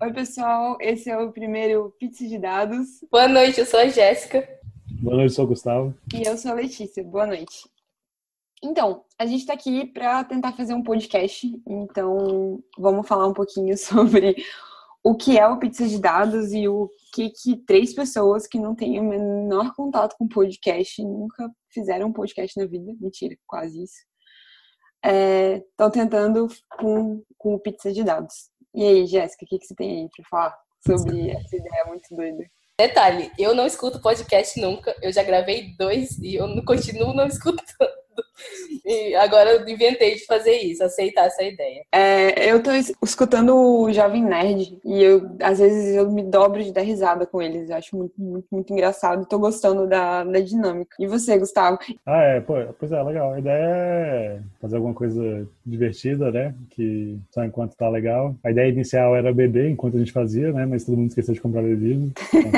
Oi, pessoal. Esse é o primeiro Pizza de Dados. Boa noite, eu sou a Jéssica. Boa noite, eu sou o Gustavo. E eu sou a Letícia. Boa noite. Então, a gente está aqui para tentar fazer um podcast. Então, vamos falar um pouquinho sobre o que é o Pizza de Dados e o que, que três pessoas que não têm o menor contato com podcast, nunca fizeram um podcast na vida, mentira, quase isso, estão é, tentando com, com o Pizza de Dados. E aí, Jéssica, o que, que você tem aí para falar sobre essa ideia muito doida? Detalhe, eu não escuto podcast nunca. Eu já gravei dois e eu não continuo não escutando. E agora eu inventei de fazer isso, aceitar essa ideia. É, eu tô escutando o Jovem Nerd e eu, às vezes, eu me dobro de dar risada com eles. Eu acho muito, muito, muito engraçado e tô gostando da, da dinâmica. E você, Gustavo? Ah, é, pô, pois é, legal. A ideia é fazer alguma coisa divertida, né? Que só enquanto tá legal. A ideia inicial era beber enquanto a gente fazia, né? Mas todo mundo esqueceu de comprar bebida. Então,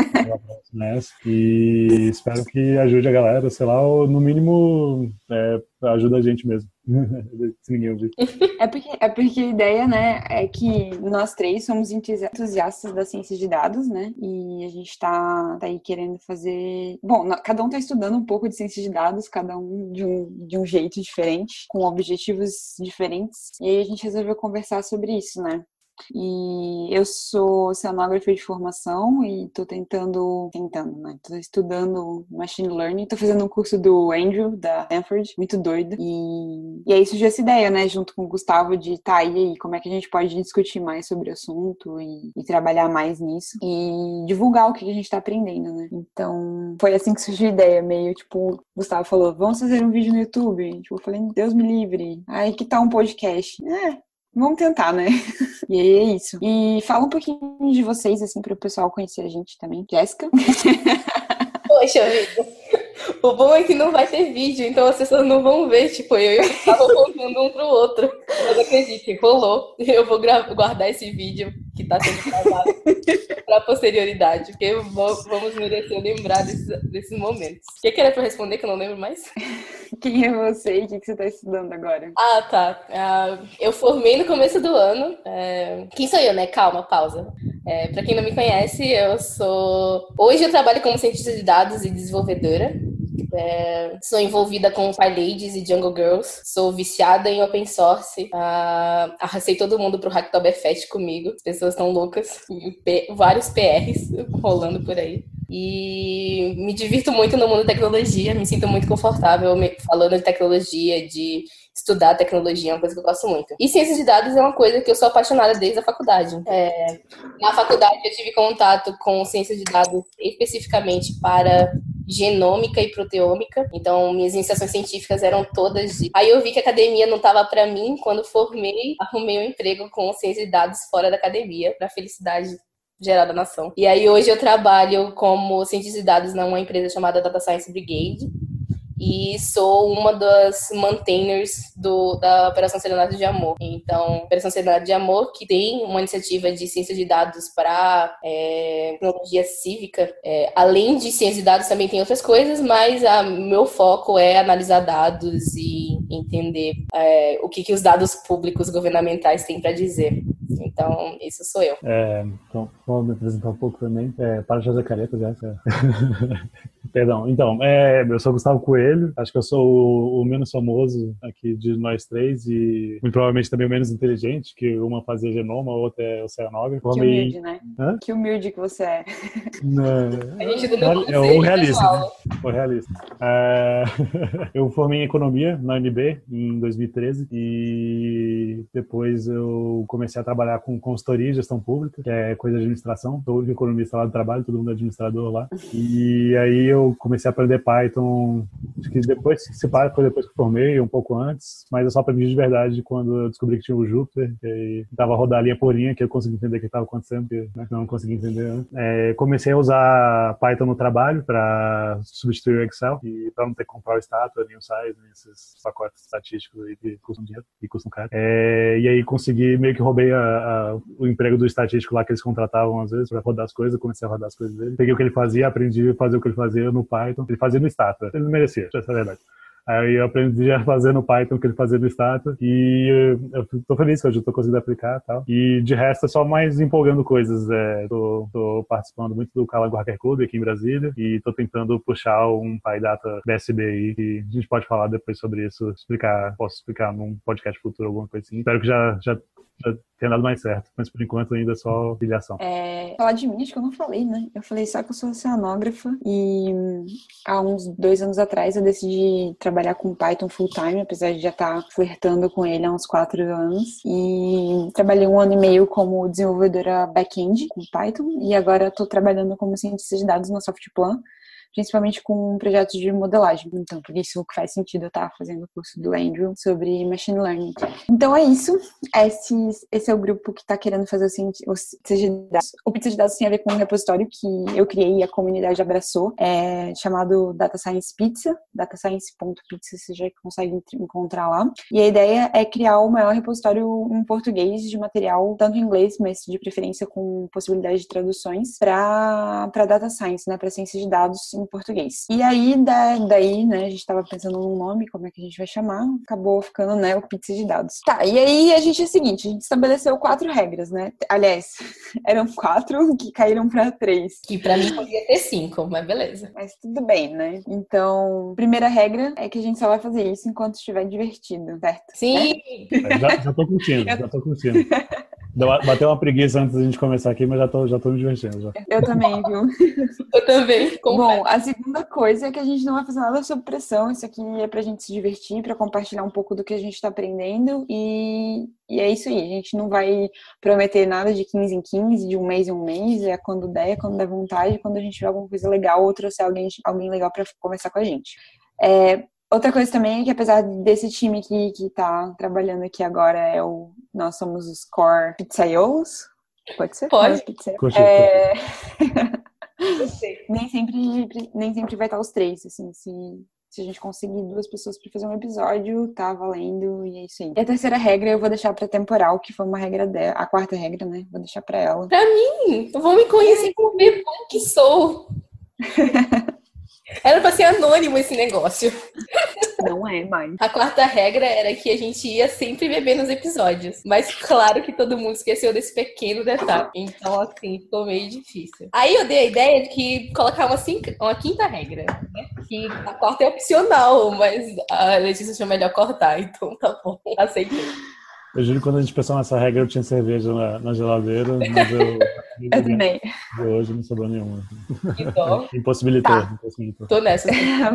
e espero que ajude a galera, sei lá, ou no mínimo é, ajuda a gente mesmo. Se ninguém ouvir. É porque, é porque a ideia, né, é que nós três somos entusiastas da ciência de dados, né? E a gente tá, tá aí querendo fazer. Bom, cada um tá estudando um pouco de ciência de dados, cada um de um, de um jeito diferente, com objetivos diferentes. E aí a gente resolveu conversar sobre isso, né? E eu sou oceanógrafa de formação e estou tentando, tentando, né? Tô estudando Machine Learning, estou fazendo um curso do Andrew, da Stanford, muito doido. E, e aí surgiu essa ideia, né, junto com o Gustavo, de tá, e aí, como é que a gente pode discutir mais sobre o assunto e, e trabalhar mais nisso e divulgar o que a gente está aprendendo, né? Então, foi assim que surgiu a ideia, meio tipo, o Gustavo falou, vamos fazer um vídeo no YouTube. Tipo, eu falei, Deus me livre. Aí que tal um podcast? É, Vamos tentar, né? E aí é isso. E fala um pouquinho de vocês, assim, para o pessoal conhecer a gente também. Jéssica? Poxa vida. O bom é que não vai ter vídeo, então as pessoas não vão ver, tipo, eu e o contando um pro outro. Mas acredite, rolou. Eu vou guardar esse vídeo que tá sendo gravado pra posterioridade, porque vamos merecer lembrar desses, desses momentos. O que, que era pra responder que eu não lembro mais? Quem é você e o que, que você tá estudando agora? Ah, tá. Uh, eu formei no começo do ano. Uh, quem sou eu, né? Calma, pausa. É, para quem não me conhece, eu sou. Hoje eu trabalho como cientista de dados e desenvolvedora. É, sou envolvida com PyLadies e Jungle Girls. Sou viciada em open source. Ah, arrastei todo mundo pro Hacktoberfest comigo. As pessoas estão loucas. vários PRs rolando por aí. E me divirto muito no mundo da tecnologia. Me sinto muito confortável falando de tecnologia, de estudar tecnologia, é uma coisa que eu gosto muito. E ciências de dados é uma coisa que eu sou apaixonada desde a faculdade. É, na faculdade eu tive contato com ciências de dados especificamente para genômica e proteômica. Então, minhas iniciações científicas eram todas de. Aí eu vi que a academia não estava para mim. Quando formei, arrumei um emprego com ciência de dados fora da academia, para felicidade geral da nação. E aí hoje eu trabalho como cientista de dados numa empresa chamada Data Science Brigade e sou uma das maintainers do, da Operação Serenata de Amor. Então, Operação Serenata de Amor, que tem uma iniciativa de ciência de dados para é, tecnologia cívica, é, além de ciência de dados também tem outras coisas, mas o meu foco é analisar dados e entender é, o que, que os dados públicos governamentais têm para dizer. Então, isso sou eu. É, então, vou me apresentar um pouco também. É, para de fazer careta, já. Perdão. Então, é, eu sou Gustavo Coelho. Acho que eu sou o, o, menos famoso aqui de nós três e muito provavelmente também o menos inteligente, que uma fazia genoma, a outra é oceanógrafa. Que humilde, né? Hã? Que humilde que você é. Não. A gente não é o realista. Né? O realista. É, eu formei em economia na UNB em 2013 e depois eu comecei a trabalhar com consultoria e gestão pública, que é coisa de administração. Sou único economista lá do trabalho, todo mundo é administrador lá. E aí eu comecei a aprender Python, acho que depois, se para, foi depois que formei, um pouco antes, mas eu só aprendi de verdade quando eu descobri que tinha o Jupyter, que aí a rodar linha por linha, que eu consegui entender o que estava acontecendo, que né, não consegui entender. É, comecei a usar Python no trabalho para substituir o Excel e para não ter que comprar o Statua, nem o Size, nem esses pacotes estatísticos aí que custam dinheiro e custam caro. É, e aí consegui, meio que roubei a, a, o emprego do estatístico lá que eles contratavam às vezes para rodar as coisas, comecei a rodar as coisas dele. Peguei o que ele fazia, aprendi a fazer o que ele fazia no Python. Ele fazia no Stata. Ele merecia, essa é a verdade. Aí eu aprendi a fazer no Python que ele fazia no Stata. E eu tô feliz que hoje eu tô conseguindo aplicar tal. E de resto é só mais empolgando coisas. É, tô, tô participando muito do Calango Hacker Club aqui em Brasília e tô tentando puxar um PyData BSB aí que a gente pode falar depois sobre isso, explicar, posso explicar num podcast futuro, alguma coisa assim. Espero que já, já tenha dado mais certo. Mas por enquanto ainda é só filiação. É, falar de mim, acho que eu não falei, né? Eu falei só que eu sou oceanógrafa e há uns dois anos atrás eu decidi trabalhar com Python full time, apesar de já estar tá flertando com ele há uns quatro anos. E trabalhei um ano e meio como desenvolvedora back-end com Python e agora estou trabalhando como cientista de dados na Softplan principalmente com projetos de modelagem. Então, por isso que faz sentido eu estar fazendo o curso do Andrew sobre Machine Learning. Então, é isso. Esse, esse é o grupo que está querendo fazer o, pizza de dados. O pizza de dados tem a ver com um repositório que eu criei e a comunidade abraçou, é chamado Data Science Pizza, datascience.pizza, você já consegue encontrar lá. E a ideia é criar o maior repositório em português de material, tanto em inglês, mas de preferência com possibilidade de traduções, para data science, né, para ciência de dados em português. E aí, da, daí, né, a gente tava pensando num nome, como é que a gente vai chamar, acabou ficando, né, o pizza de dados. Tá, e aí a gente é o seguinte, a gente estabeleceu quatro regras, né? Aliás, eram quatro que caíram para três. Que para mim podia ter cinco, mas beleza. Mas tudo bem, né? Então, primeira regra é que a gente só vai fazer isso enquanto estiver divertido, certo? Sim! É, já, já tô curtindo, já tô curtindo. Bateu uma preguiça antes da gente começar aqui, mas já tô, já tô me divertindo. Já. Eu também, viu? Eu também. Bom, a segunda coisa é que a gente não vai fazer nada sob pressão. Isso aqui é pra gente se divertir, para compartilhar um pouco do que a gente tá aprendendo. E, e é isso aí. A gente não vai prometer nada de 15 em 15, de um mês em um mês. É quando der, é quando der vontade, quando a gente tiver alguma coisa legal ou trouxer alguém, alguém legal para conversar com a gente. É, Outra coisa também é que apesar desse time que, que tá trabalhando aqui agora, é o, nós somos os core pizzaiolos. Pode ser? Pode. Pode. É... nem, sempre, nem sempre vai estar os três, assim, se, se a gente conseguir duas pessoas para fazer um episódio, tá valendo e é isso aí. E a terceira regra eu vou deixar pra temporal, que foi uma regra dela. A quarta regra, né? Vou deixar pra ela. Pra mim! Vão me conhecer como bebê que sou. Era pra ser anônimo esse negócio. Não é, mãe. A quarta regra era que a gente ia sempre beber nos episódios. Mas claro que todo mundo esqueceu desse pequeno detalhe. Então, assim, ficou meio difícil. Aí eu dei a ideia de que colocar uma, cinco, uma quinta regra, né? Que a quarta é opcional, mas a Letícia achou melhor cortar. Então tá bom, aceitei. Eu juro que quando a gente pensou nessa regra, eu tinha cerveja na, na geladeira, mas eu. eu também. Hoje não sobrou nenhuma. Dó. Impossibilitou. Tá. impossibilitou. Tô nessa.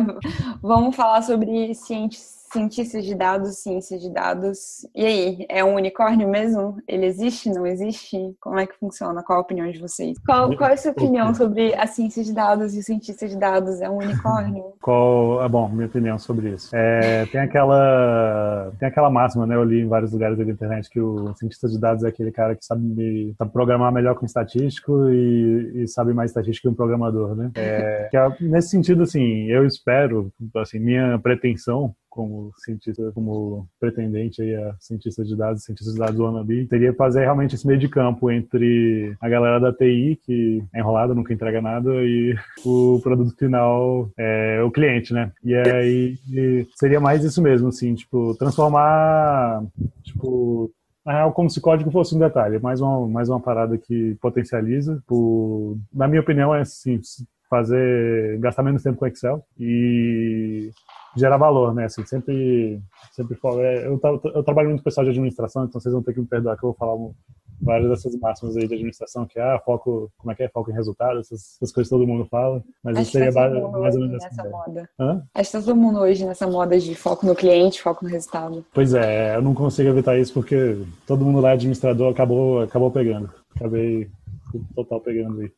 Vamos falar sobre ciência cientistas de dados, ciência de dados. E aí, é um unicórnio mesmo? Ele existe, não existe? Como é que funciona? Qual a opinião de vocês? Qual, qual é a sua opinião sobre a ciência de dados e o cientista de dados? É um unicórnio? Qual, ah, bom, minha opinião sobre isso. É, tem aquela tem aquela máxima, né? Eu li em vários lugares da internet que o cientista de dados é aquele cara que sabe, sabe programar melhor que um estatístico e, e sabe mais estatística que um programador, né? É, é, nesse sentido, assim, eu espero, assim, minha pretensão como cientista, como pretendente aí a cientista de dados, cientista de dados wannabe, teria que fazer realmente esse meio de campo entre a galera da TI, que é enrolada, nunca entrega nada, e o produto final, é, o cliente, né? E aí seria mais isso mesmo, assim, tipo, transformar, tipo, na real, como se código fosse um detalhe, mais uma, mais uma parada que potencializa. Na minha opinião, é assim, fazer, gastar menos tempo com Excel e gerar valor, né? Assim, sempre, sempre é, eu, eu trabalho muito com pessoal de administração, então vocês vão ter que me perdoar que eu vou falar várias dessas máximas aí de administração, que é ah, foco, como é que é, foco em resultado, essas, essas coisas que todo mundo fala, mas Acho isso seria tá mais ou menos nessa moda. Hã? Acho que tá todo mundo hoje nessa moda de foco no cliente, foco no resultado. Pois é, eu não consigo evitar isso porque todo mundo lá é administrador acabou, acabou pegando. Acabei total pegando aí.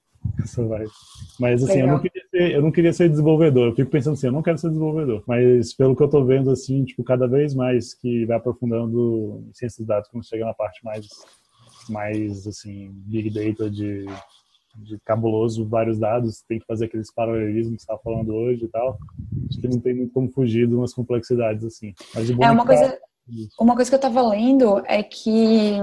Mas assim, eu não, queria ser, eu não queria ser desenvolvedor. Eu fico pensando assim, eu não quero ser desenvolvedor. Mas pelo que eu tô vendo, assim, tipo, cada vez mais que vai aprofundando em ciência de dados, quando chega na parte mais, mais assim, big data de, de cabuloso, vários dados, tem que fazer aqueles paralelismos que você tá falando hoje e tal. Acho que não tem muito como fugir de umas complexidades assim. Mas é uma coisa, uma coisa que eu tava lendo é que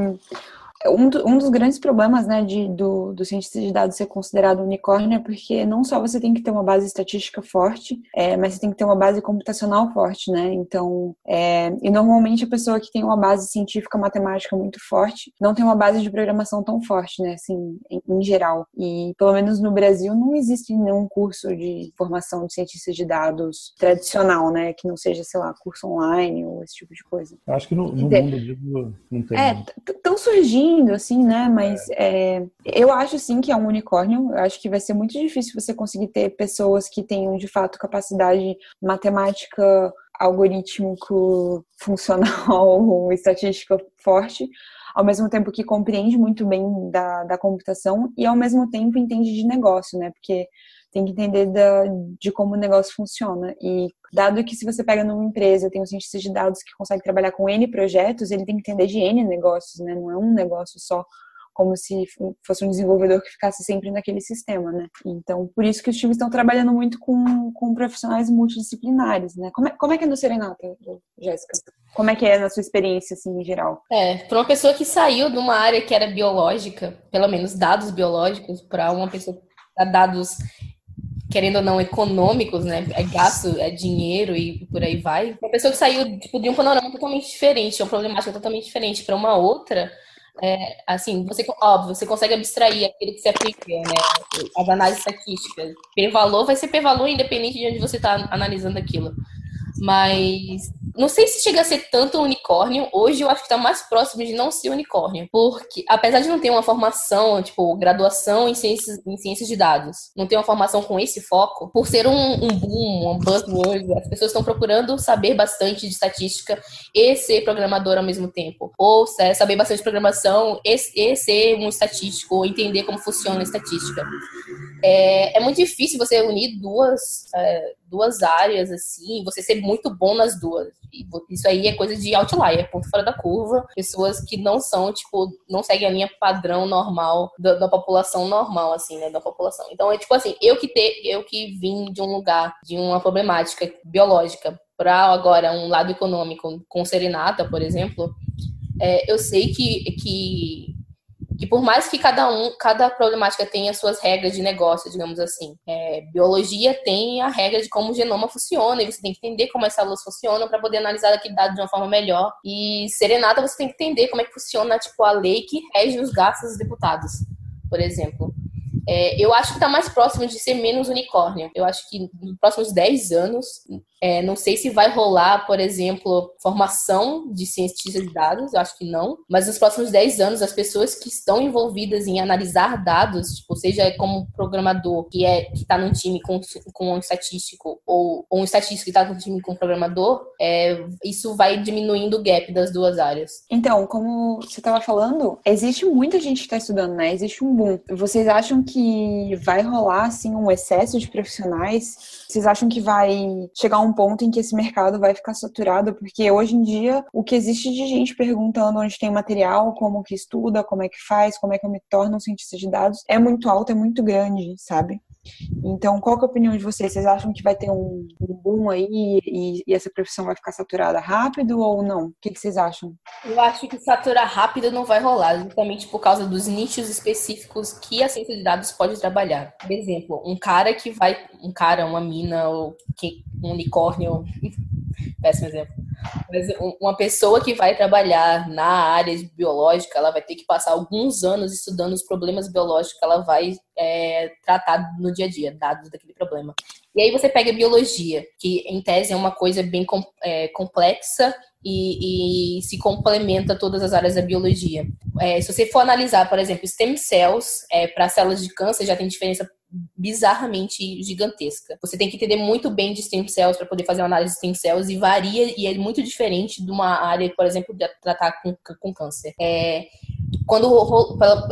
um, do, um dos grandes problemas, né, de, do, do cientista de dados ser considerado unicórnio é porque não só você tem que ter uma base estatística forte, é, mas você tem que ter uma base computacional forte, né? Então, é, e normalmente a pessoa que tem uma base científica matemática muito forte não tem uma base de programação tão forte, né? Assim, em, em geral. E pelo menos no Brasil não existe nenhum curso de formação de cientista de dados tradicional, né? Que não seja, sei lá, curso online ou esse tipo de coisa. Eu acho que no, no mundo digo, não tem. É, estão surgindo, assim, né? Mas é. É, eu acho sim que é um unicórnio. Eu acho que vai ser muito difícil você conseguir ter pessoas que tenham de fato capacidade matemática, algorítmico, funcional, estatística forte ao mesmo tempo que compreende muito bem da, da computação e ao mesmo tempo entende de negócio, né? Porque tem que entender da, de como o negócio funciona. E dado que se você pega numa empresa, tem um cientista de dados que consegue trabalhar com N projetos, ele tem que entender de N negócios, né? Não é um negócio só como se fosse um desenvolvedor que ficasse sempre naquele sistema, né? Então, por isso que os times estão trabalhando muito com, com profissionais multidisciplinares, né? Como é, como é que é no Serenata, Jéssica? Como é que é na sua experiência, assim, em geral? É, para uma pessoa que saiu de uma área que era biológica, pelo menos dados biológicos, para uma pessoa dados querendo ou não, econômicos, né? É gasto, é dinheiro e por aí vai. Uma pessoa que saiu tipo, de um panorama totalmente diferente, uma problemática totalmente diferente para uma outra, é, assim, você, óbvio, você consegue abstrair aquele que se aplica, né? As análises estatísticas. P-valor vai ser P-valor independente de onde você está analisando aquilo. Mas não sei se chega a ser tanto unicórnio. Hoje eu acho que está mais próximo de não ser unicórnio. Porque, apesar de não ter uma formação, tipo, graduação em ciências, em ciências de dados, não ter uma formação com esse foco, por ser um, um boom, um buzzword, as pessoas estão procurando saber bastante de estatística e ser programador ao mesmo tempo. Ou saber bastante de programação e, e ser um estatístico, ou entender como funciona a estatística. É, é muito difícil você unir duas, é, duas áreas, assim, você ser muito bom nas duas. Isso aí é coisa de outlier, ponto fora da curva. Pessoas que não são, tipo, não seguem a linha padrão normal da, da população normal, assim, né? Da população. Então, é tipo assim, eu que, te, eu que vim de um lugar, de uma problemática biológica, para agora um lado econômico, com serenata, por exemplo, é, eu sei que, que que por mais que cada um, cada problemática tenha suas regras de negócio, digamos assim, é, biologia tem a regra de como o genoma funciona e você tem que entender como as células funcionam para poder analisar aquele dado de uma forma melhor. E serenata você tem que entender como é que funciona tipo a lei que rege os gastos dos deputados, por exemplo. É, eu acho que está mais próximo de ser menos unicórnio. Eu acho que nos próximos 10 anos, é, não sei se vai rolar, por exemplo, formação de cientistas de dados, eu acho que não. Mas nos próximos 10 anos, as pessoas que estão envolvidas em analisar dados, tipo, seja como programador que é que está num time com, com um estatístico, ou, ou um estatístico que está num time com um programador, é, isso vai diminuindo o gap das duas áreas. Então, como você estava falando, existe muita gente que está estudando, né? Existe um boom. Vocês acham que vai rolar assim um excesso de profissionais? Vocês acham que vai chegar um ponto em que esse mercado vai ficar saturado? Porque hoje em dia o que existe de gente perguntando onde tem material, como que estuda, como é que faz, como é que eu me torno um cientista de dados, é muito alto, é muito grande, sabe? Então, qual é a opinião de vocês? Vocês acham que vai ter um, um boom aí e, e, essa profissão vai ficar saturada rápido ou não? O que, que, vocês acham? Eu acho que saturar rápido não vai rolar, justamente por causa dos nichos específicos que a ciência de dados pode trabalhar. Por exemplo, um cara que vai, um cara, uma mina, ou que, um unicórnio, péssimo exemplo. Mas uma pessoa que vai trabalhar na área biológica, ela vai ter que passar alguns anos estudando os problemas biológicos que ela vai é, tratar no dia a dia, dados daquele problema. E aí você pega a biologia, que em tese é uma coisa bem é, complexa e, e, se complementa todas as áreas da biologia. É, se você for analisar, por exemplo, stem cells é, para células de câncer, já tem diferença bizarramente gigantesca. Você tem que entender muito bem de stem cells para poder fazer uma análise de stem cells e varia e é muito diferente de uma área, por exemplo, de tratar com, com câncer. É, quando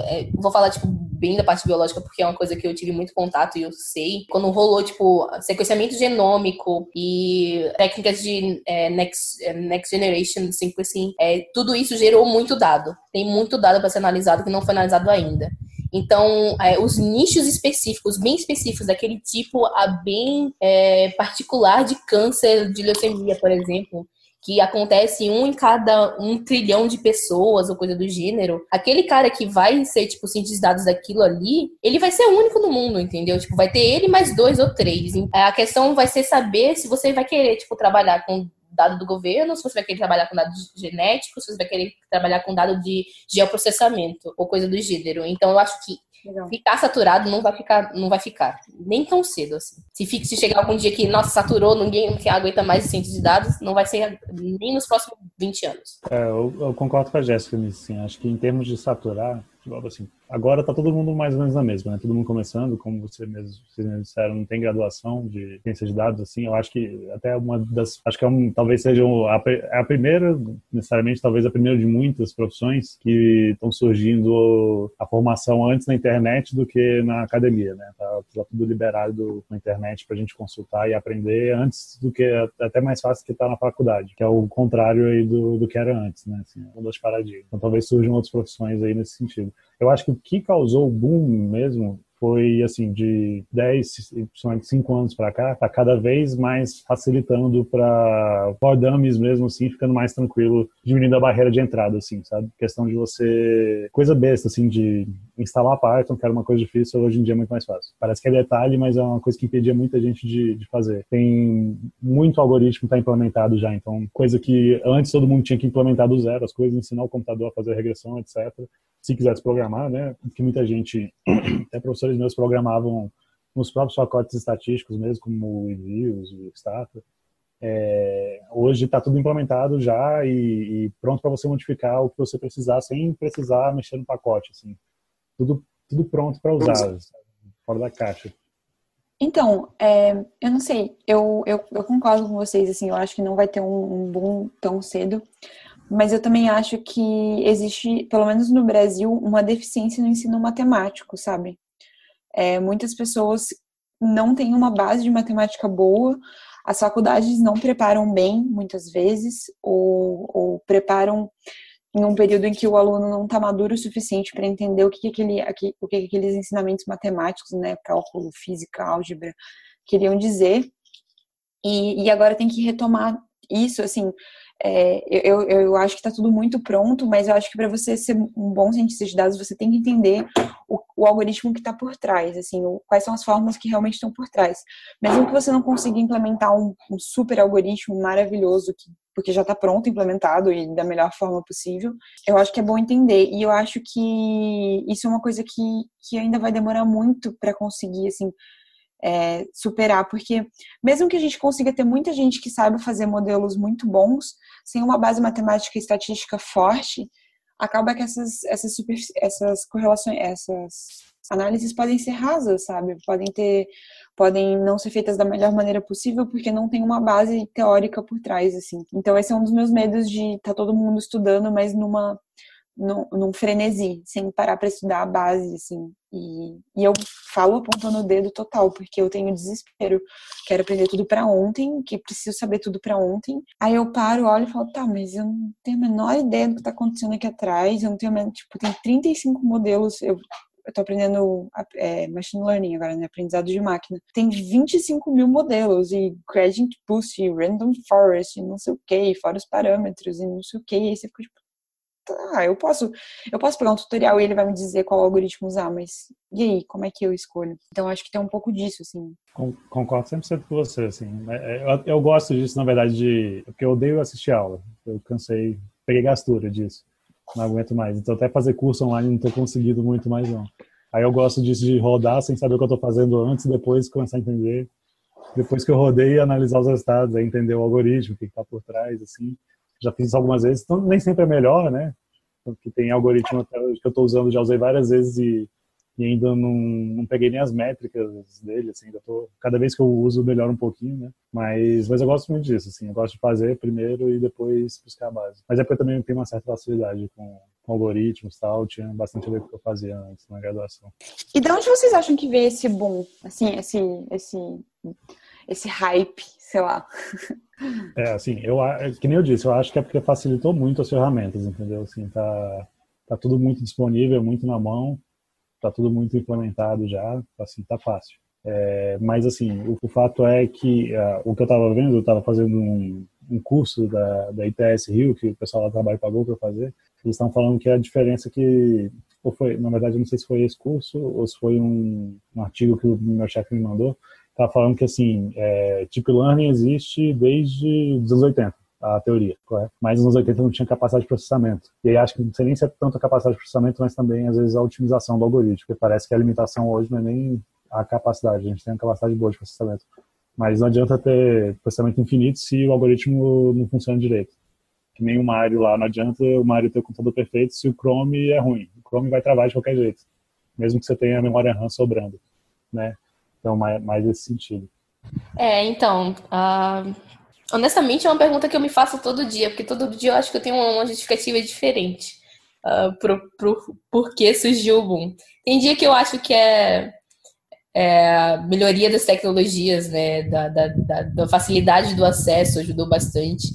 é, vou falar tipo bem da parte biológica porque é uma coisa que eu tive muito contato e eu sei quando rolou tipo sequenciamento genômico e técnicas de é, next, é, next generation sequencing é, tudo isso gerou muito dado tem muito dado para ser analisado que não foi analisado ainda então, é, os nichos específicos, bem específicos, daquele tipo a bem é, particular de câncer de leucemia, por exemplo, que acontece um em cada um trilhão de pessoas ou coisa do gênero, aquele cara que vai ser, tipo, cientista dados daquilo ali, ele vai ser o único no mundo, entendeu? Tipo, vai ter ele mais dois ou três. A questão vai ser saber se você vai querer, tipo, trabalhar com dado do governo, se você vai querer trabalhar com dados genéticos, se você vai querer trabalhar com dado de geoprocessamento ou coisa do gênero. Então, eu acho que Legal. Ficar saturado não vai ficar, não vai ficar nem tão cedo assim. Se, fica, se chegar algum dia que, nossa, saturou, ninguém aguenta mais os ciência de dados, não vai ser nem nos próximos 20 anos. É, eu, eu, concordo com a Jéssica nisso, assim. Acho que em termos de saturar, assim, Agora está todo mundo mais ou menos na mesma, né? Todo mundo começando, como você mesmo, vocês mesmo disseram, não tem graduação de ciência de dados, assim. Eu acho que até uma das, acho que é um, talvez seja a, a primeira, necessariamente, talvez a primeira de muitas profissões que estão surgindo a formação antes na internet do que na academia, né? Tá, tá tudo liberado na internet para a gente consultar e aprender antes do que até mais fácil que tá na faculdade, que é o contrário aí do, do que era antes, né? Assim, uma das paradigmas. Então talvez surjam outras profissões aí nesse sentido. Eu acho que o que causou o boom mesmo foi assim de 10, principalmente 5 anos para cá, tá cada vez mais facilitando para dummies mesmo assim, ficando mais tranquilo, diminuindo a barreira de entrada assim, sabe? Questão de você coisa besta assim de instalar Python, que era uma coisa difícil, hoje em dia é muito mais fácil. Parece que é detalhe, mas é uma coisa que impedia muita gente de, de fazer. Tem muito algoritmo está implementado já, então coisa que antes todo mundo tinha que implementar do zero, as coisas, ensinar o computador a fazer regressão, etc se quisesse programar, né? Porque muita gente, até professores meus programavam nos próprios pacotes estatísticos mesmo, como o Envios, o Stata. É, hoje está tudo implementado já e, e pronto para você modificar o que você precisar sem precisar mexer no pacote, assim. Tudo, tudo pronto para usar, fora da caixa. Então, é, eu não sei, eu, eu, eu, concordo com vocês, assim, eu acho que não vai ter um, um boom tão cedo, mas eu também acho que existe, pelo menos no Brasil, uma deficiência no ensino matemático, sabe? É, muitas pessoas não têm uma base de matemática boa, as faculdades não preparam bem, muitas vezes, ou, ou preparam em um período em que o aluno não está maduro o suficiente para entender o que, que, aquele, o que, que aqueles ensinamentos matemáticos, né, cálculo, física, álgebra, queriam dizer. E, e agora tem que retomar isso, assim, é, eu, eu acho que está tudo muito pronto, mas eu acho que para você ser um bom cientista de dados, você tem que entender o, o algoritmo que está por trás, assim, o, quais são as fórmulas que realmente estão por trás. Mesmo que você não consiga implementar um, um super algoritmo maravilhoso, que, porque já está pronto, implementado e da melhor forma possível, eu acho que é bom entender. E eu acho que isso é uma coisa que, que ainda vai demorar muito para conseguir, assim, é, superar, porque mesmo que a gente consiga ter muita gente que saiba fazer modelos muito bons, sem uma base matemática e estatística forte, acaba que essas, essas, essas correlações, essas análises podem ser rasas, sabe? Podem ter, podem não ser feitas da melhor maneira possível porque não tem uma base teórica por trás, assim. Então esse é um dos meus medos de estar tá todo mundo estudando, mas numa num, num frenesi, sem parar para estudar a base, assim. E, e eu falo apontando o dedo total, porque eu tenho desespero. Quero aprender tudo para ontem, que preciso saber tudo para ontem. Aí eu paro, olho e falo, tá, mas eu não tenho a menor ideia do que tá acontecendo aqui atrás. Eu não tenho, tipo, tem 35 modelos. Eu, eu tô aprendendo é, machine learning agora, né? Aprendizado de máquina. Tem 25 mil modelos, e gradient boost, e random forest, e não sei o que, fora os parâmetros, e não sei o que. E aí você fica tipo, ah, eu posso, eu posso pegar um tutorial e ele vai me dizer qual algoritmo usar, mas e aí, como é que eu escolho? Então acho que tem um pouco disso, assim. Concordo 100% com você, assim. É, é, eu, eu gosto disso, na verdade, de porque eu odeio assistir aula. Eu cansei, peguei gastura disso. Não aguento mais. Então até fazer curso online não estou conseguindo muito mais não. Aí eu gosto disso de rodar sem saber o que eu estou fazendo antes, depois começar a entender. Depois que eu rodei, analisar os resultados, entender o algoritmo, o que está por trás, assim já fiz isso algumas vezes, então nem sempre é melhor, né? Porque tem algoritmo que eu estou usando, já usei várias vezes e, e ainda não, não, peguei nem as métricas dele, assim, ainda tô, cada vez que eu uso melhora um pouquinho, né? Mas, mas eu gosto muito disso, assim, eu gosto de fazer primeiro e depois buscar a base. Mas é porque eu também tenho uma certa facilidade com, com algoritmos e tal, tinha bastante a ver com o que eu fazia antes na graduação. E de onde vocês acham que veio esse boom, assim, esse, esse, esse hype, sei lá? É, assim, eu, que nem eu disse, eu acho que é porque facilitou muito as ferramentas, entendeu? Assim, tá, tá tudo muito disponível, muito na mão, tá tudo muito implementado já, assim, tá fácil. É, mas, assim, o, o, fato é que uh, o que eu tava vendo, eu tava fazendo um, um curso da, da ITS Rio, que o pessoal lá do trabalho pagou para fazer, eles estão falando que a diferença que, ou foi, na verdade, eu não sei se foi esse curso ou se foi um, um artigo que o meu chefe me mandou, tá falando que, assim, é, Deep Learning existe desde os anos 80 a teoria, correto? Mas nos anos 80 não tinha capacidade de processamento. E aí acho que não sei nem se é tanto a capacidade de processamento, mas também, às vezes, a otimização do algoritmo, porque parece que a limitação hoje não é nem a capacidade, a gente tem uma capacidade boa de processamento. Mas não adianta ter processamento infinito se o algoritmo não funciona direito. Que nem o Mario lá, não adianta o Mario ter o computador perfeito se o Chrome é ruim. O Chrome vai travar de qualquer jeito, mesmo que você tenha a memória RAM sobrando, né? Então, mais, mais nesse sentido. É, então, uh, honestamente é uma pergunta que eu me faço todo dia, porque todo dia eu acho que eu tenho uma justificativa diferente uh, pro, pro porquê surgiu o boom. Tem dia que eu acho que é é, melhoria das tecnologias, né, da, da, da, da, facilidade do acesso ajudou bastante.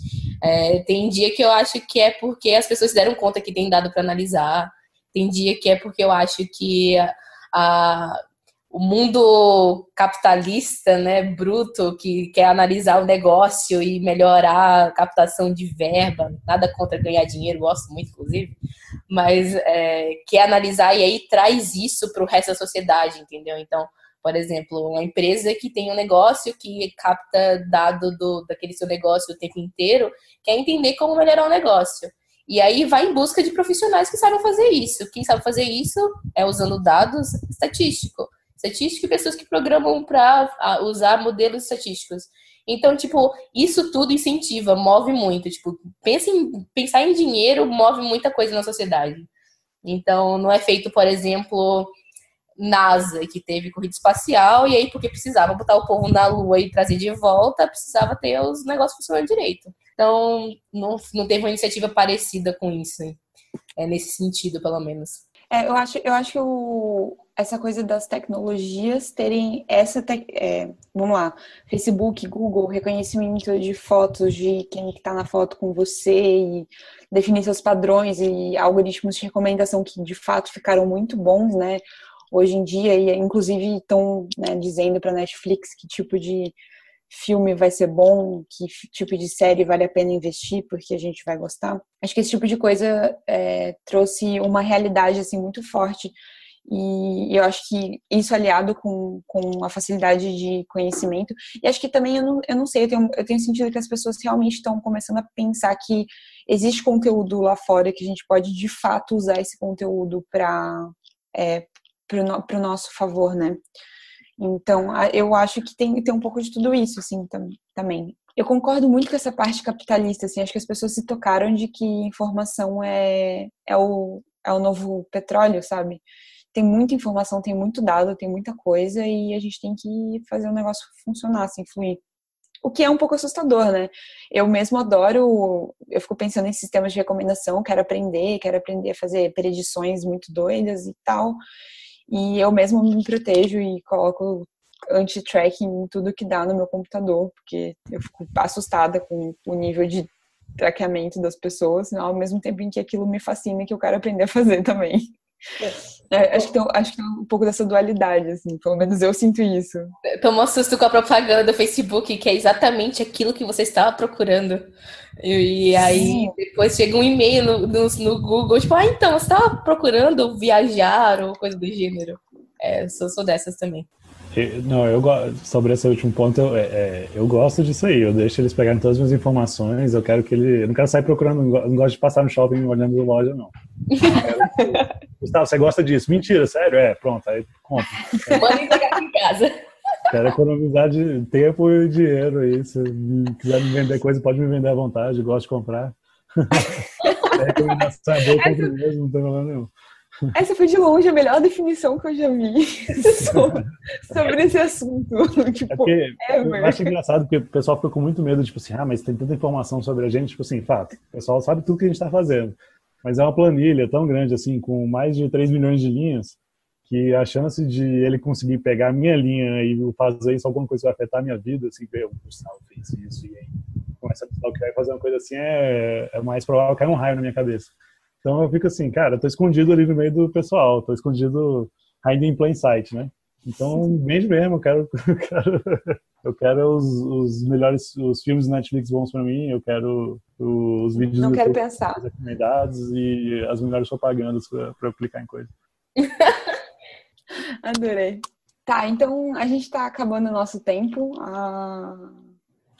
É, tem dia que eu acho que é porque as pessoas se deram conta que tem dado para analisar. Tem dia que é porque eu acho que a, a, o mundo capitalista, né, bruto, que quer analisar o negócio e melhorar a captação de verba, nada contra ganhar dinheiro, gosto muito, inclusive, mas é, quer analisar e aí traz isso para o resto da sociedade, entendeu? Então, por exemplo, uma empresa que tem um negócio que capta dado do, daquele seu negócio o tempo inteiro, quer entender como melhorar o negócio. E aí vai em busca de profissionais que saibam fazer isso. Quem sabe fazer isso é usando dados estatísticos. Estatístico e pessoas que programam para usar modelos estatísticos. Então, tipo, isso tudo incentiva, move muito. Tipo, pensa em, pensar em dinheiro move muita coisa na sociedade. Então, não é feito, por exemplo, NASA, que teve corrida espacial, e aí, porque precisava botar o povo na Lua e trazer de volta, precisava ter os negócios funcionando direito. Então, não, não teve uma iniciativa parecida com isso, é, nesse sentido, pelo menos. É, eu acho, eu acho que o, essa coisa das tecnologias terem essa. Te, é, vamos lá, Facebook, Google, reconhecimento de fotos de quem está na foto com você e definir seus padrões e algoritmos de recomendação que de fato ficaram muito bons, né? hoje em dia, e inclusive estão né, dizendo para Netflix que tipo de filme vai ser bom, que tipo de série vale a pena investir, porque a gente vai gostar. Acho que esse tipo de coisa é, trouxe uma realidade assim muito forte e eu acho que isso aliado com, com a facilidade de conhecimento e acho que também eu não, eu não sei, eu tenho, eu tenho sentido que as pessoas realmente estão começando a pensar que existe conteúdo lá fora que a gente pode de fato usar esse conteúdo para é, o no, nosso favor, né? Então, eu acho que tem, tem um pouco de tudo isso, assim, tam, também. Eu concordo muito com essa parte capitalista, assim, acho que as pessoas se tocaram de que informação é, é, o, é o novo petróleo, sabe? Tem muita informação, tem muito dado, tem muita coisa e a gente tem que fazer o negócio funcionar, assim, fluir. O que é um pouco assustador, né? Eu mesmo adoro, eu fico pensando em sistemas de recomendação, quero aprender, quero aprender a fazer predições muito doidas e tal. E eu mesmo me protejo e coloco anti-tracking em tudo que dá no meu computador, porque eu fico assustada com o nível de traqueamento das pessoas, ao mesmo tempo em que aquilo me fascina que eu quero aprender a fazer também. É, acho, que tem, acho que tem um pouco dessa dualidade, assim, pelo menos eu sinto isso. Tomou susto com a propaganda do Facebook, que é exatamente aquilo que você estava procurando. E, e aí Sim. depois chega um e-mail no, no, no, Google, tipo, ah, então, você estava procurando viajar ou coisa do gênero. É, sou, sou dessas também. Não, eu sobre esse último ponto, eu, é, é, eu gosto disso aí. Eu deixo eles pegarem todas as minhas informações. Eu quero que ele. Eu não quero sair procurando, não gosto de passar no shopping olhando loja, não. Gustavo, você gosta disso? Mentira, sério? É, pronto, aí compra. Manda entregar em casa. Quero economizar de tempo e dinheiro aí. Se quiser me vender coisa, pode me vender à vontade, gosto de comprar. é recomendação é boa, compro mesmo, não tem problema nenhum. Essa foi de longe a melhor definição que eu já vi sobre, sobre esse assunto. Tipo, é eu acho engraçado porque o pessoal fica com muito medo, tipo assim, ah, mas tem tanta informação sobre a gente, tipo assim, fato, o pessoal sabe tudo que a gente está fazendo. Mas é uma planilha tão grande assim, com mais de 3 milhões de linhas, que a chance de ele conseguir pegar a minha linha e fazer isso, alguma coisa vai afetar a minha vida, assim, ver o Gustavo fez isso e aí começa a pensar que vai fazer uma coisa assim, é, é mais provável cair um raio na minha cabeça. Então eu fico assim, cara, eu tô escondido ali no meio do pessoal, tô escondido ainda em plain sight, né? Então, vende mesmo, eu quero, eu quero, eu quero os, os melhores os filmes do Netflix bons para mim, eu quero os vídeos Não quero pensar. recomendados e as melhores propagandas para aplicar em coisa. Adorei. Tá, então a gente tá acabando o nosso tempo. Ah,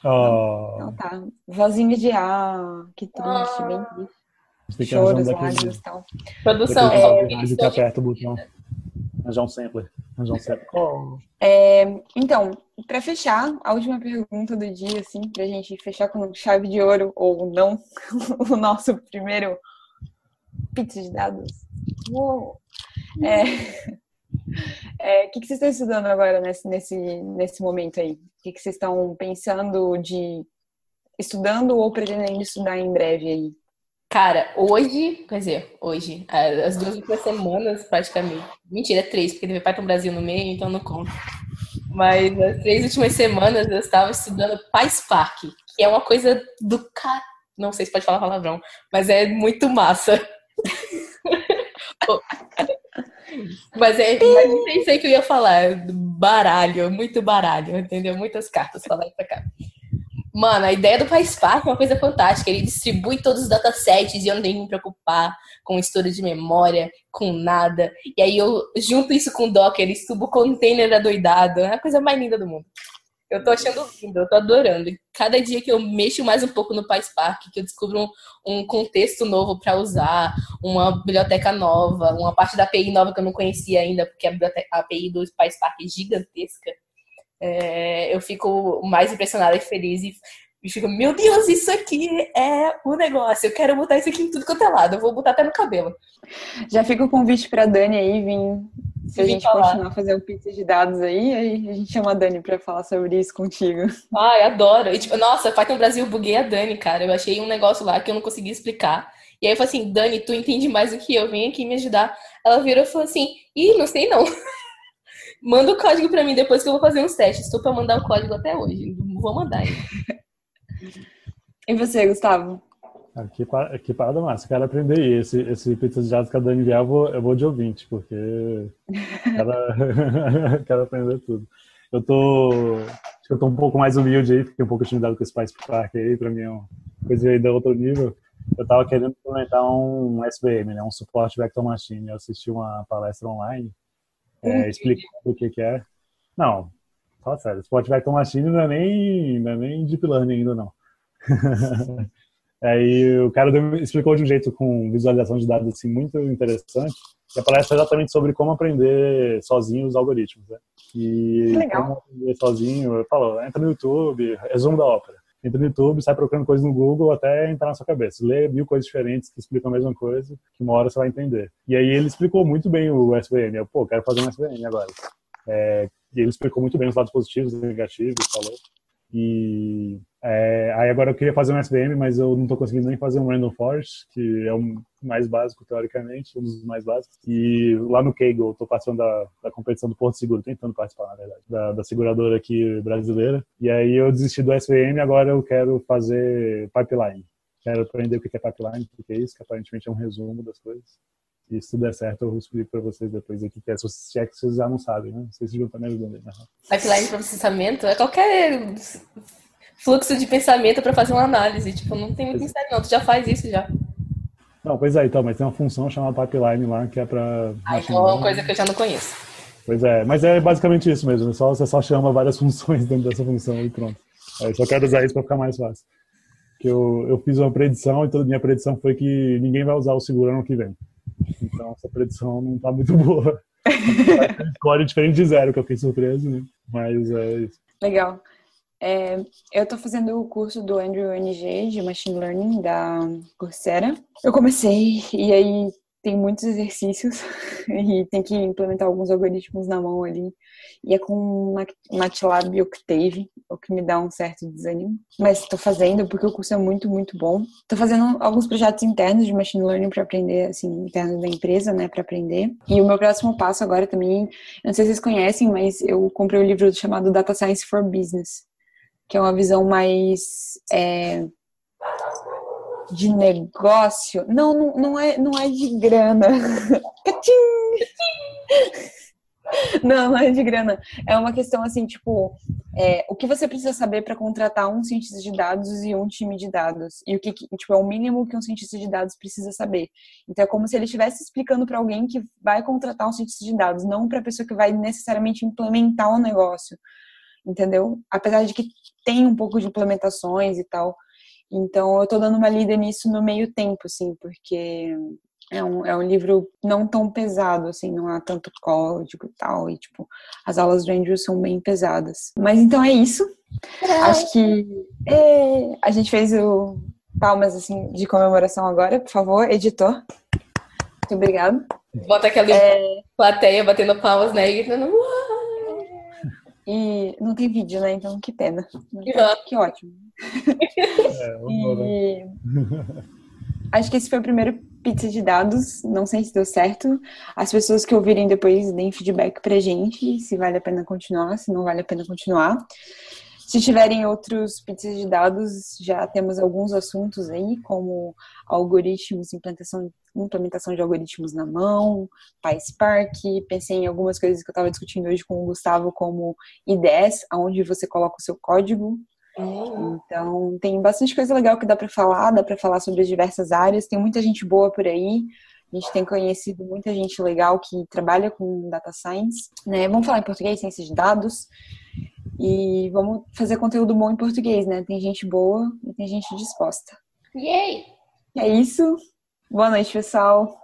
Oh, então tá. Vozinha de ah, que triste, Ah. bem triste. Choros, lágrimas e tal. Produção, áudio rádio que aperta o botão. Arranjar um sampler. Arranjar um sampler. Oh. É, então, pra fechar, a última pergunta do dia, assim, pra gente fechar com chave de ouro ou não, o nosso primeiro pizza de dados. Uou! É, é, o que, que vocês estão estudando agora nesse, nesse, nesse momento aí? O que, que vocês estão pensando de estudando ou pretendendo estudar em breve aí? Cara, hoje, quer dizer, hoje, é, as duas últimas semanas, praticamente. Mentira, três, porque teve Python Brasil no meio, então não conta. Mas as três últimas semanas eu estava estudando PySpark, que é uma coisa do ca... Não sei se pode falar palavrão, mas é muito massa. mas é, mas eu pensei que eu ia falar baralho, muito baralho, entendeu? Muitas cartas e pra cá. Mano, a ideia do PySpark é uma coisa fantástica. Ele distribui todos os datasets e eu não tenho que me preocupar com estudo de memória, com nada. E aí eu junto isso com o Docker, ele subo o container adoidado. É a coisa mais linda do mundo. Eu tô achando lindo, eu tô adorando. Cada dia que eu mexo mais um pouco no PySpark, que eu descubro um, um contexto novo para usar, uma biblioteca nova, uma parte da API nova que eu não conhecia ainda, porque a, a API do PySpark é gigantesca. É, eu fico mais impressionada e feliz e, e fico, meu Deus, isso aqui é o negócio. Eu quero botar isso aqui em tudo quanto é lado. Eu vou botar até no cabelo. Já fica o convite pra Dani aí vir. Se a gente falar. continuar fazendo pizza de dados aí, aí a gente chama a Dani pra falar sobre isso contigo. Ai, adoro. E, tipo, nossa, Python Brasil, buguei a Dani, cara. Eu achei um negócio lá que eu não conseguia explicar. E aí eu falei assim, Dani, tu entende mais do que eu, vem aqui me ajudar. Ela virou e falou assim, ih, não sei não. Manda o código pra mim depois que eu vou fazer uns testes. Estou pra mandar o código até hoje. Vou mandar ainda. E você, Gustavo? Ah, Que, pa- que parada massa. Quero aprender aí. esse, esse pizza de dados que a Dani vier, eu vou, eu vou de ouvinte, porque quero, quero aprender tudo. Eu tô, acho que eu tô um pouco mais humilde aí, fiquei um pouco intimidado com esse PySpark aí, pra mim é uma coisa aí de outro nível. Eu tava querendo implementar um SVM, né, um Support Vector Machine. Eu assisti uma palestra online é, explicando o que que é. Não, fala sério, Support Vector Machine não é nem, não é nem Deep Learning ainda, não. Aí o cara explicou de um jeito com visualização de dados assim muito interessante. E a palestra é exatamente sobre como aprender sozinho os algoritmos, né? E legal. como aprender sozinho. Eu falo, entra no YouTube, resumo da ópera. Entra no YouTube, sai procurando coisas no Google até entrar na sua cabeça. Lê mil coisas diferentes que explicam a mesma coisa, que uma hora você vai entender. E aí ele explicou muito bem o SVM. Eu, pô, quero fazer um SVM agora. É, e ele explicou muito bem os lados positivos e negativos, falou. E é, aí agora eu queria fazer um SVM, mas eu não estou conseguindo nem fazer um Random Forest, que é o mais básico, teoricamente, um dos mais básicos. E lá no Kaggle, estou participando da, da competição do Porto Seguro, tentando participar, na verdade, da, da seguradora aqui brasileira. E aí eu desisti do SVM, agora eu quero fazer pipeline. Quero aprender o que é pipeline, o que é isso, que aparentemente é um resumo das coisas. E se der certo, eu explico para vocês depois aqui, que é, se é vocês já não sabem, né? Vocês deviam estar me ajudando aí, né? Pipeline de processamento é qualquer fluxo de pensamento para fazer uma análise. Tipo, não tem muito mistério, não. Tu já faz isso já. Não, pois é, então, mas tem uma função chamada pipeline lá que é para. Ah, então é uma coisa que eu já não conheço. Pois é, mas é basicamente isso mesmo. é Só, você só chama várias funções dentro dessa função e pronto. Aí eu só quero usar isso para ficar mais fácil. Que eu, eu fiz uma predição e toda minha predição foi que ninguém vai usar o seguro ano que vem. Então essa predição não tá muito boa. Score diferente de zero, que eu fiquei surpreso, né? Mas é isso. Legal. É, eu tô fazendo o curso do Andrew NG de Machine Learning da Coursera. Eu comecei e aí tem muitos exercícios e tem que implementar alguns algoritmos na mão ali. E é com Mat- MATLAB e Octave, o que me dá um certo desânimo. Mas tô fazendo porque o curso é muito, muito bom. Tô fazendo alguns projetos internos de Machine Learning para aprender, assim, internos da empresa, né, para aprender. E o meu próximo passo agora também, não sei se vocês conhecem, mas eu comprei um livro chamado Data Science for Business que é uma visão mais é, de negócio. Não, não, não, é, não é de grana. Não, não é de grana. É uma questão assim, tipo, é, o que você precisa saber para contratar um cientista de dados e um time de dados? E o que, tipo, é o mínimo que um cientista de dados precisa saber. Então é como se ele estivesse explicando para alguém que vai contratar um cientista de dados, não para a pessoa que vai necessariamente implementar o um negócio. Entendeu? Apesar de que tem um pouco de implementações e tal. Então eu tô dando uma lida nisso no meio tempo, assim, porque é um, é um livro não tão pesado, assim, não há tanto código e tal, e, tipo, as aulas do Andrew são bem pesadas. Mas então é isso. É. Acho que é, a gente fez o palmas, assim, de comemoração agora, por favor, editor. Muito obrigado. Bota aquela é... plateia batendo palmas, né, e gritando, e não tem vídeo, né? Então, que pena. Que ótimo. É, e... Acho que esse foi o primeiro pizza de dados. Não sei se deu certo. As pessoas que ouvirem depois deem feedback pra gente, se vale a pena continuar, se não vale a pena continuar. Se tiverem outros pizzas de dados, já temos alguns assuntos aí, como algoritmos, implementação, implementação de algoritmos na mão, PySpark. Pensei em algumas coisas que eu estava discutindo hoje com o Gustavo, como IDS, onde você coloca o seu código. Uhum. Então, tem bastante coisa legal que dá para falar, dá para falar sobre as diversas áreas. Tem muita gente boa por aí. A gente tem conhecido muita gente legal que trabalha com data science, né? Vamos falar em português, ciência de dados. E vamos fazer conteúdo bom em português, né? Tem gente boa e tem gente disposta. Yay! É isso. Boa noite, pessoal.